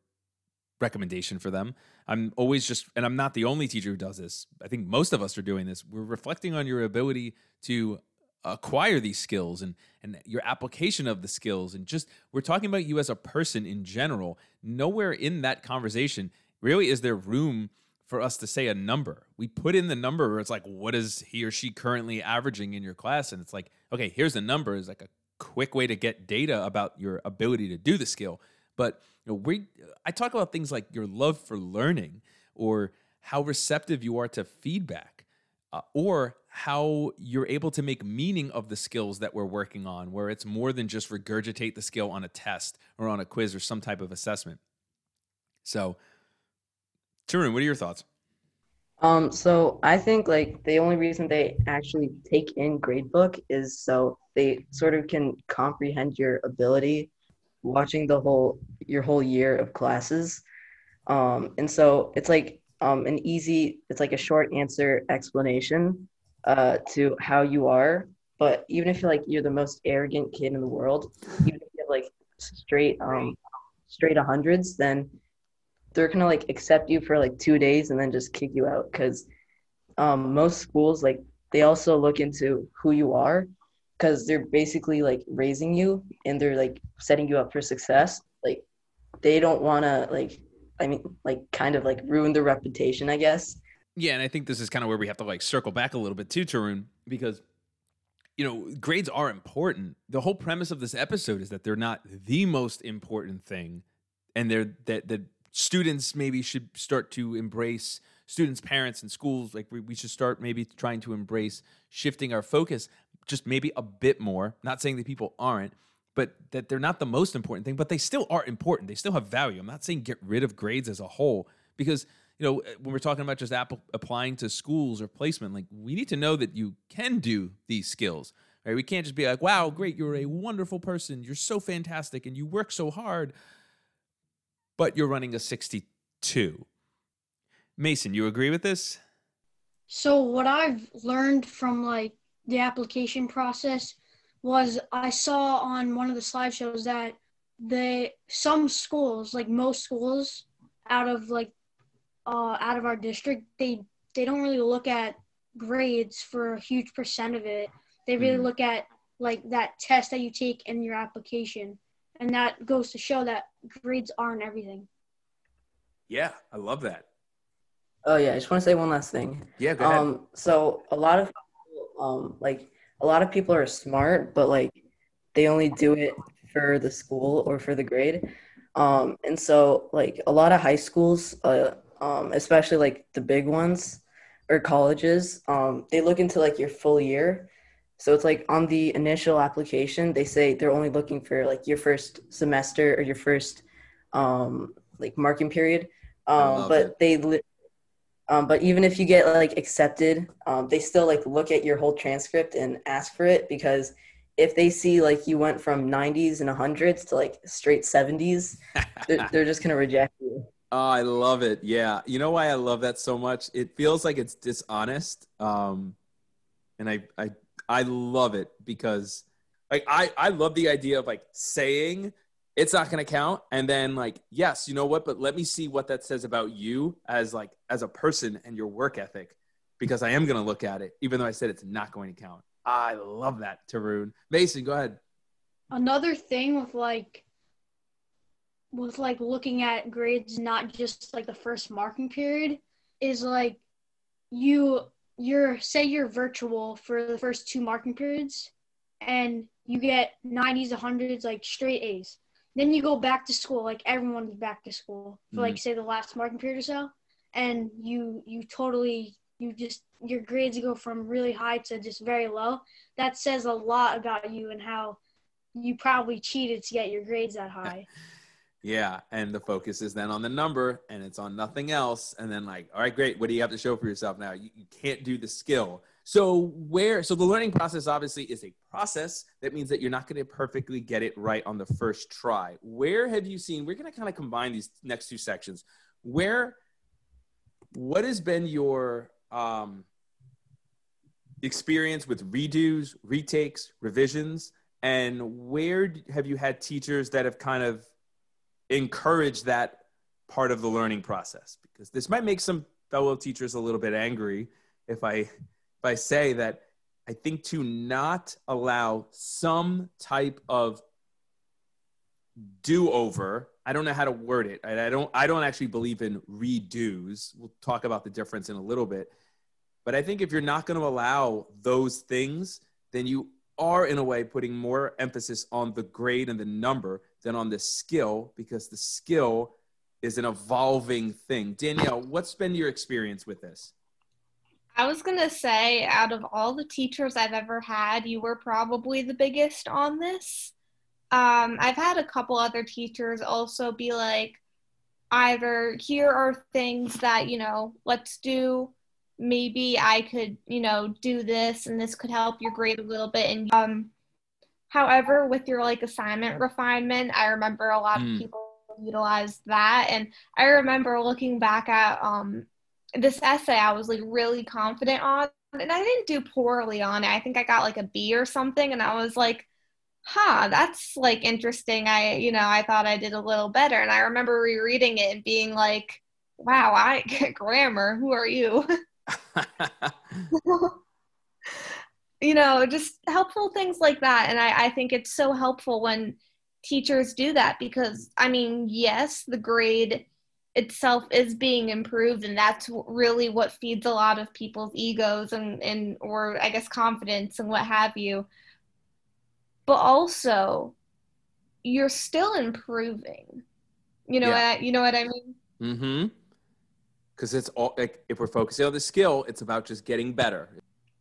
recommendation for them. I'm always just, and I'm not the only teacher who does this. I think most of us are doing this. We're reflecting on your ability to acquire these skills and and your application of the skills and just we're talking about you as a person in general nowhere in that conversation really is there room for us to say a number. We put in the number where it's like what is he or she currently averaging in your class? And it's like okay here's the number is like a quick way to get data about your ability to do the skill. But you know we i talk about things like your love for learning or how receptive you are to feedback uh, or how you're able to make meaning of the skills that we're working on, where it's more than just regurgitate the skill on a test or on a quiz or some type of assessment. So, Tarun, what are your thoughts? Um, so I think like the only reason they actually take in gradebook is so they sort of can comprehend your ability watching the whole your whole year of classes. Um, and so it's like um, an easy, it's like a short answer explanation uh, to how you are. But even if you're like you're the most arrogant kid in the world, even if you have like straight um straight hundreds, then they're gonna like accept you for like two days and then just kick you out because um, most schools like they also look into who you are because they're basically like raising you and they're like setting you up for success. Like they don't want to like I mean like kind of like ruin their reputation, I guess. Yeah, and I think this is kind of where we have to like circle back a little bit too, Tarun, because you know grades are important. The whole premise of this episode is that they're not the most important thing, and they're that that students maybe should start to embrace students, parents, and schools. Like we, we should start maybe trying to embrace shifting our focus just maybe a bit more. Not saying that people aren't, but that they're not the most important thing, but they still are important. They still have value. I'm not saying get rid of grades as a whole because you know uh, when we're talking about just app- applying to schools or placement, like we need to know that you can do these skills. Right? We can't just be like, "Wow, great, you're a wonderful person. You're so fantastic, and you work so hard." But you're running a 62. Mason, you agree with this? So what I've learned from like the application process was I saw on one of the slideshows that they some schools, like most schools out of like uh, out of our district, they they don't really look at grades for a huge percent of it. They really Mhm. look at like that test that you take in your application, and that goes to show that grades aren't everything. Yeah, I love that. Oh yeah, I just want to say one last thing. Yeah, go ahead. Um, so a lot of um, like a lot of people are smart, but like they only do it for the school or for the grade. Um, and so like a lot of high schools, uh, um, especially like the big ones or colleges, um, they look into like your full year. So it's like on the initial application, they say they're only looking for like your first semester or your first um, like marking period. Um, but it. they li- um, but even if you get like accepted, um, they still like look at your whole transcript and ask for it because if they see like you went from 90s and 100s to like straight 70s, they're, they're just gonna reject you. Oh, I love it. Yeah. You know why I love that so much? It feels like it's dishonest. Um, and I, I, I love it because like, I, I love the idea of like saying it's not going to count. And then like, yes, you know what, but let me see what that says about you as like, as a person and your work ethic, because I am going to look at it, even though I said it's not going to count. I love that, Tarun. Mason, go ahead. another thing with like with like looking at grades not just like the first marking period is like you you're say you're virtual for the first two marking periods and you get 90s 100s like straight a's. Then you go back to school like everyone's back to school for like mm. say the last marking period or so and you you totally you just your grades go from really high to just very low. That says a lot about you and how you probably cheated to get your grades that high. Yeah, and the focus is then on the number and it's on nothing else. And then like, all right, great. What do you have to show for yourself now? You, you can't do the skill. So where so the learning process obviously is a process. That means that you're not going to perfectly get it right on the first try. Where have you seen? We're going to kind of combine these next two sections. Where what has been your um experience with redos, retakes, revisions, and where have you had teachers that have kind of encouraged that part of the learning process? Because this might make some fellow teachers a little bit angry if I if I say that I think to not allow some type of do over i don't know how to word it I don't i don't actually believe in redos we'll talk about the difference in a little bit but i think if you're not going to allow those things then you are in a way putting more emphasis on the grade and the number than on the skill because the skill is an evolving thing danielle what's been your experience with this I was gonna say, out of all the teachers I've ever had, you were probably the biggest on this. Um, I've had a couple other teachers also be like, either here are things that, you know, let's do. Maybe I could, you know, do this and this could help your grade a little bit. And um, however, with your like assignment refinement, I remember a lot Mm. of people utilized that. And I remember looking back at um, this essay I was like really confident on and I didn't do poorly on it. I think I got like a B or something and I was like, huh, that's like interesting. I, you know, I thought I did a little better. And I remember rereading it and being like, wow, I get grammar. Who are you? you know, just helpful things like that. And I, I think it's so helpful when teachers do that because, I mean, yes, the grade itself is being improved and that's really what feeds a lot of people's egos and, and or i guess confidence and what have you but also you're still improving you know Yeah. what you know what i mean mm-hmm. Because it's all like if we're focusing on the skill, it's about just getting better.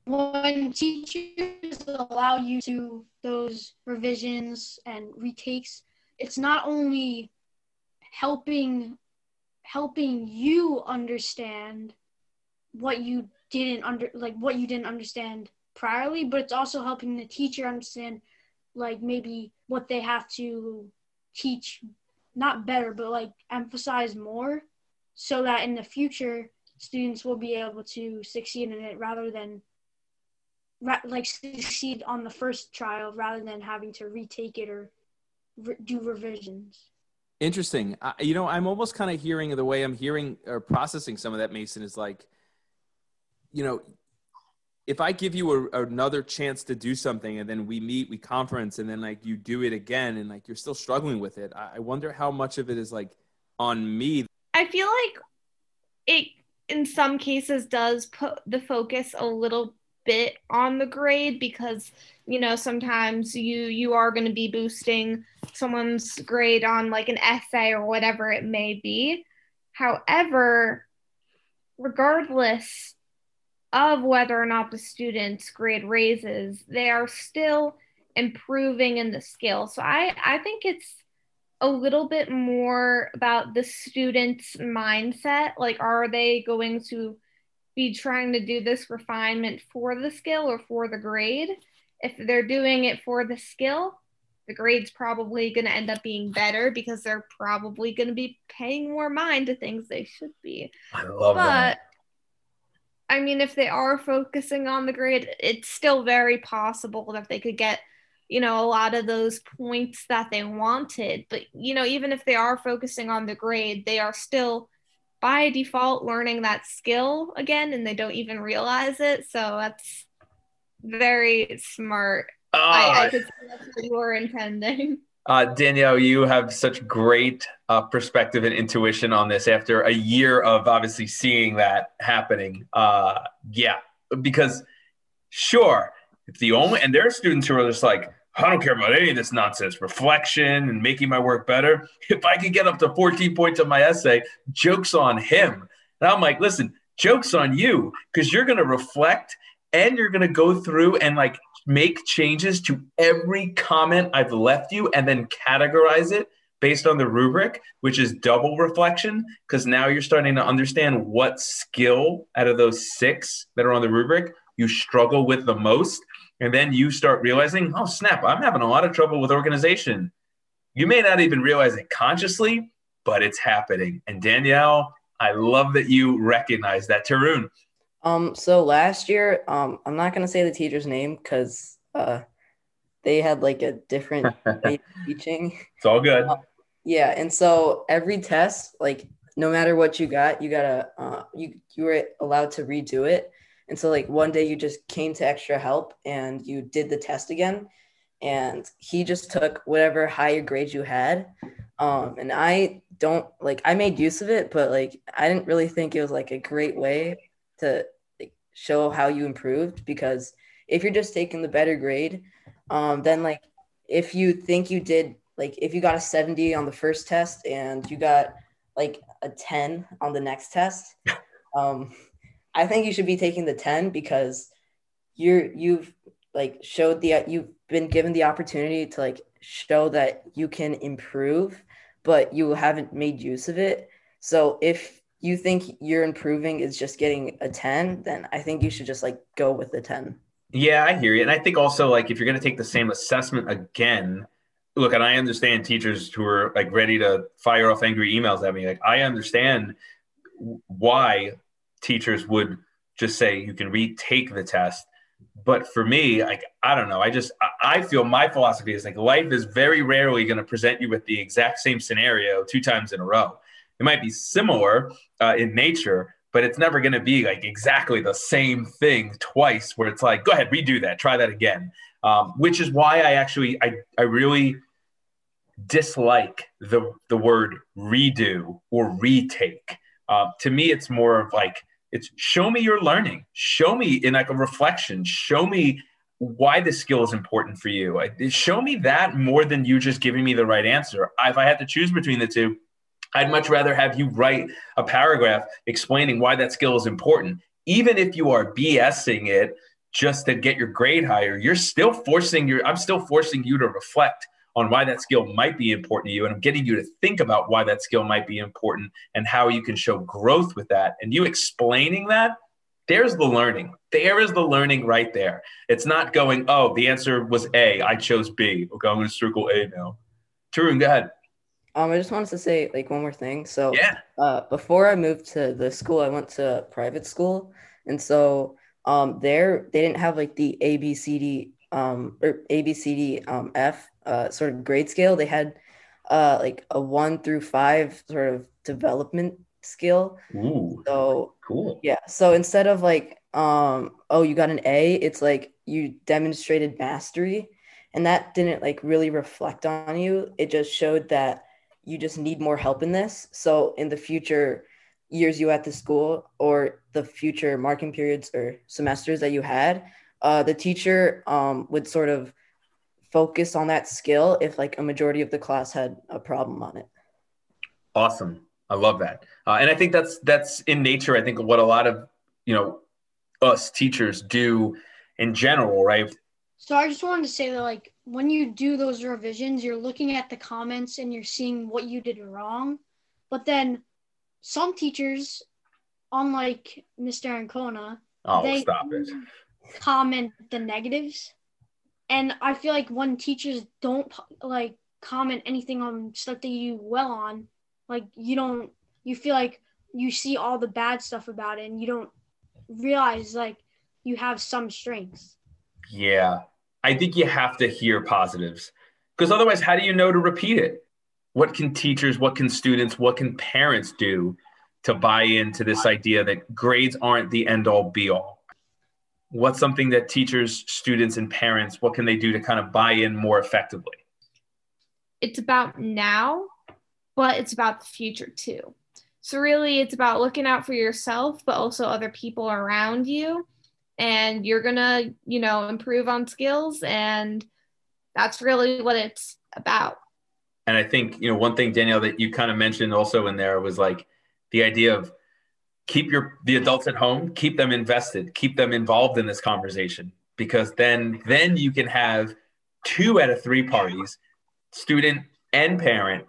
When teachers allow you to those revisions and retakes it's not only helping helping you understand what you didn't under like what you didn't understand priorly but it's also helping the teacher understand like maybe what they have to teach not better but like emphasize more so that in the future students will be able to succeed in it rather than like succeed on the first trial rather than having to retake it or re- do revisions. Interesting. I, you know, I'm almost kind of hearing the way I'm hearing or processing some of that, Mason, is like, you know, if I give you a, another chance to do something and then we meet, we conference, and then like you do it again and like you're still struggling with it, I, I wonder how much of it is like on me. I feel like it in some cases does put the focus a little bit on the grade because you know sometimes you you are going to be boosting someone's grade on like an essay or whatever it may be however regardless of whether or not the student's grade raises they are still improving in the skill so i i think it's a little bit more about the student's mindset. Like, are they going to be trying to do this refinement for the skill or for the grade? If they're doing it for the skill, the grade's probably going to end up being better because they're probably going to be paying more mind to things they should be. I love that. But I mean, if they are focusing on the grade, it's still very possible that they could get, you know, a lot of those points that they wanted. But, you know, even if they are focusing on the grade, they are still by default learning that skill again and they don't even realize it. So that's very smart. I, I Oh, could see that's what you were intending. Uh, Danielle, you have such great uh, perspective and intuition on this after a year of obviously seeing that happening. Uh, yeah, because sure, if the only, and there are students who are just like, I don't care about any of this nonsense, reflection and making my work better. If I could get up to 14 points on my essay, joke's on him. And I'm like, listen, joke's on you because you're going to reflect and you're going to go through and like make changes to every comment I've left you and then categorize it based on the rubric, which is double reflection, because now you're starting to understand what skill out of those six that are on the rubric you struggle with the most. And then you start realizing, oh, snap, I'm having a lot of trouble with organization. You may not even realize it consciously, but it's happening. And Danielle, I love that you recognize that. Tarun, Um, so last year, um, I'm not gonna say the teacher's name because uh, they had like a different teaching. it's all good. Yeah, and so every test, like no matter what you got, you gotta uh, you you were allowed to redo it. And so like one day you just came to extra help and you did the test again, and he just took whatever higher grade you had. Um, and I don't like I made use of it, but like I didn't really think it was like a great way to like, show how you improved because if you're just taking the better grade, um, then like if you think you did like if you got a 70 on the first test and you got like a 10 on the next test, um, I think you should be taking the 10 because you're you've like showed the you've been given the opportunity to like show that you can improve, but you haven't made use of it. So if you think you're improving is just getting a 10, then I think you should just like go with the 10. Yeah, I hear you. And I think also like if you're going to take the same assessment again, look, and I understand teachers who are like ready to fire off angry emails at me. Like I understand why teachers would just say you can retake the test. But for me, like I don't know, I just I feel my philosophy is like life is very rarely going to present you with the exact same scenario two times in a row. It might be similar uh, in nature, but it's never going to be like exactly the same thing twice where it's like go ahead redo that try that again um, which is why i actually i, I really dislike the the word redo or retake uh, to me it's more of like it's show me your learning. Show me in like a reflection. Show me why this skill is important for you. I, show me that more than you just giving me the right answer. If i had to choose between the two I'd much rather have you write a paragraph explaining why that skill is important. Even if you are BSing it just to get your grade higher, you're still forcing your, I'm still forcing you to reflect on why that skill might be important to you. And I'm getting you to think about why that skill might be important and how you can show growth with that. And you explaining that, there's the learning. There is the learning right there. It's not going, oh, the answer was A, I chose B. Okay, I'm going to circle A now. Tarun, go ahead. Um, I just wanted to say like one more thing. So Yeah. uh, before I moved to the school, I went to private school, and so um, there they didn't have like the A B C D um, or A B C D um, F uh, sort of grade scale. They had uh, like a one through five sort of development skill. Ooh, So cool. yeah, so instead of like um, oh you got an A, it's like you demonstrated mastery, and that didn't like really reflect on you. It just showed that you just need more help in this. So in the future years you at the school or the future marking periods or semesters that you had, uh, the teacher um, would sort of focus on that skill if like a majority of the class had a problem on it. Awesome. I love that. Uh, and I think that's that's in nature. I think what a lot of you know us teachers do in general, right? So I just wanted to say that like when you do those revisions, you're looking at the comments and you're seeing what you did wrong. But then some teachers, unlike Mr. Ancona, Oh, they stop it. Comment the negatives. And I feel like when teachers don't like comment anything on stuff that you do well on, like you don't you feel like you see all the bad stuff about it and you don't realize like you have some strengths. Yeah. I think you have to hear positives because otherwise, how do you know to repeat it? What can teachers, what can students, what can parents do to buy into this idea that grades aren't the end all be all? What's something that teachers, students, and parents, what can they do to kind of buy in more effectively? it's about now, but it's about the future too. So really it's about looking out for yourself, but also other people around you. And you're gonna, you know, improve on skills and that's really what it's about. And I think, you know, one thing, Danielle, that you kind of mentioned also in there was like the idea of keep your the adults at home, keep them invested, keep them involved in this conversation. Because then then you can have two out of three parties, student and parent,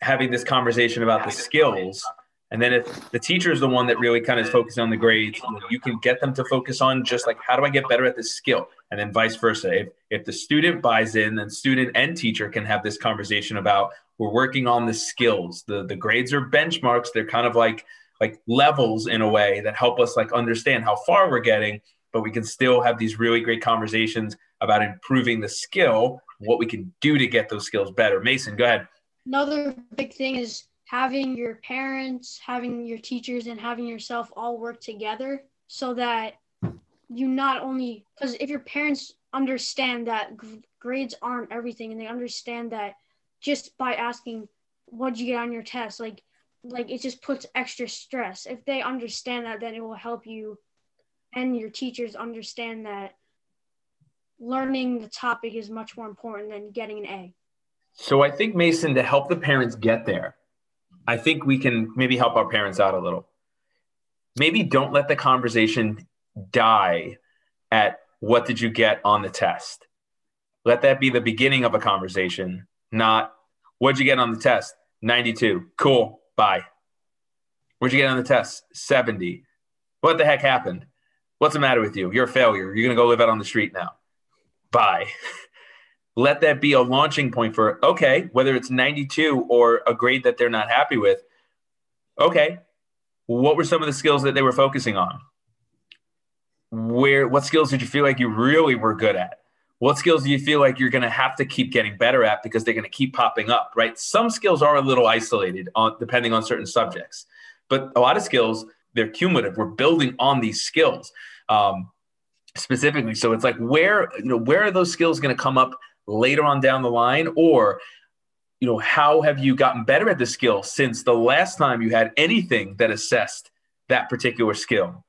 having this conversation about the skills. And then if the teacher is the one that really kind of is focusing on the grades, you, you can get them to focus on just like how do I get better at this skill, and then vice versa. If if the student buys in, then student and teacher can have this conversation about we're working on the skills. The the grades are benchmarks. They're kind of like like levels in a way that help us like understand how far we're getting, but we can still have these really great conversations about improving the skill, what we can do to get those skills better. Mason, go ahead. Another big thing is having your parents, having your teachers, and having yourself all work together so that you not only because if your parents understand that g- grades aren't everything and they understand that just by asking what'd you get on your test like like it just puts extra stress if they understand that then it will help you and your teachers understand that learning the topic is much more important than getting an a So I think Mason, to help the parents get there, I think we can maybe help our parents out a little. Maybe don't let the conversation die at what did you get on the test. Let that be the beginning of a conversation, not what'd you get on the test? 92. Cool. Bye. What'd you get on the test? 70. What the heck happened? What's the matter with you? You're a failure. You're going to go live out on the street now. Bye. let that be a launching point for okay whether it's 92 or a grade that they're not happy with okay what were some of the skills that they were focusing on where what skills did you feel like you really were good at what skills do you feel like you're going to have to keep getting better at because they're going to keep popping up right some skills are a little isolated on depending on certain subjects but a lot of skills they're cumulative. We're building on these skills um, specifically. So it's like where you know where are those skills going to come up later on down the line, or you know how have you gotten better at the skill since the last time you had anything that assessed that particular skill?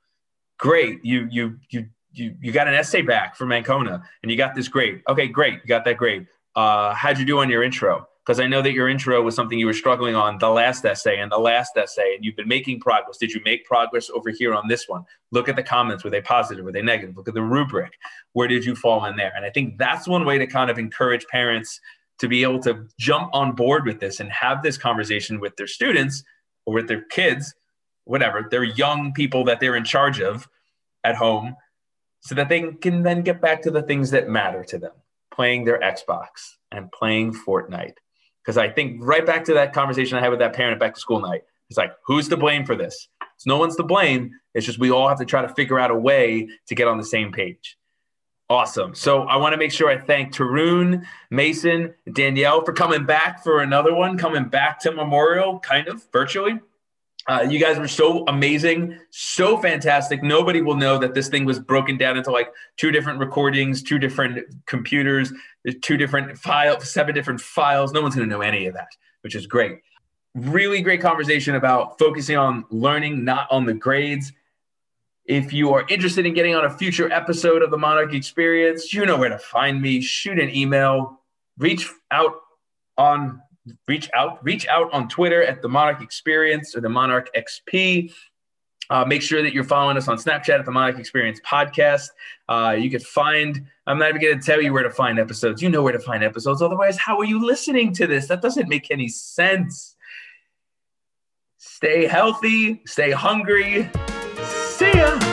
Great, you you you you you got an essay back from Ancona and you got this grade. Okay, great, you got that grade. Uh, how'd you do on your intro? because I know that your intro was something you were struggling on the last essay and the last essay, and you've been making progress. Did you make progress over here on this one? Look at the comments. Were they positive? Were they negative? Look at the rubric. Where did you fall in there? And I think that's one way to kind of encourage parents to be able to jump on board with this and have this conversation with their students or with their kids, whatever, their young people that they're in charge of at home, so that they can then get back to the things that matter to them playing their Xbox and playing Fortnite because I think right back to that conversation I had with that parent back to school night. It's like, who's to blame for this? It's no one's to blame. It's just we all have to try to figure out a way to get on the same page. Awesome. So I want to make sure I thank Tarun, Mason, Danielle for coming back for another one, coming back to Memorial, kind of virtually. Uh, you guys were so amazing, so fantastic. Nobody will know that this thing was broken down into like two different recordings, two different computers, two different files, seven different files. No one's going to know any of that, which is great. Really great conversation about focusing on learning, not on the grades. If you are interested in getting on a future episode of the Monarch Experience, you know where to find me. Shoot an email, reach out on reach out reach out on Twitter at the Monarch Experience or the Monarch XP. Uh, make sure that you're following us on Snapchat at the Monarch Experience Podcast. Uh, you can find, I'm not even going to tell you where to find episodes. You know where to find episodes. Otherwise, how are you listening to this? That doesn't make any sense. Stay healthy, stay hungry. See ya.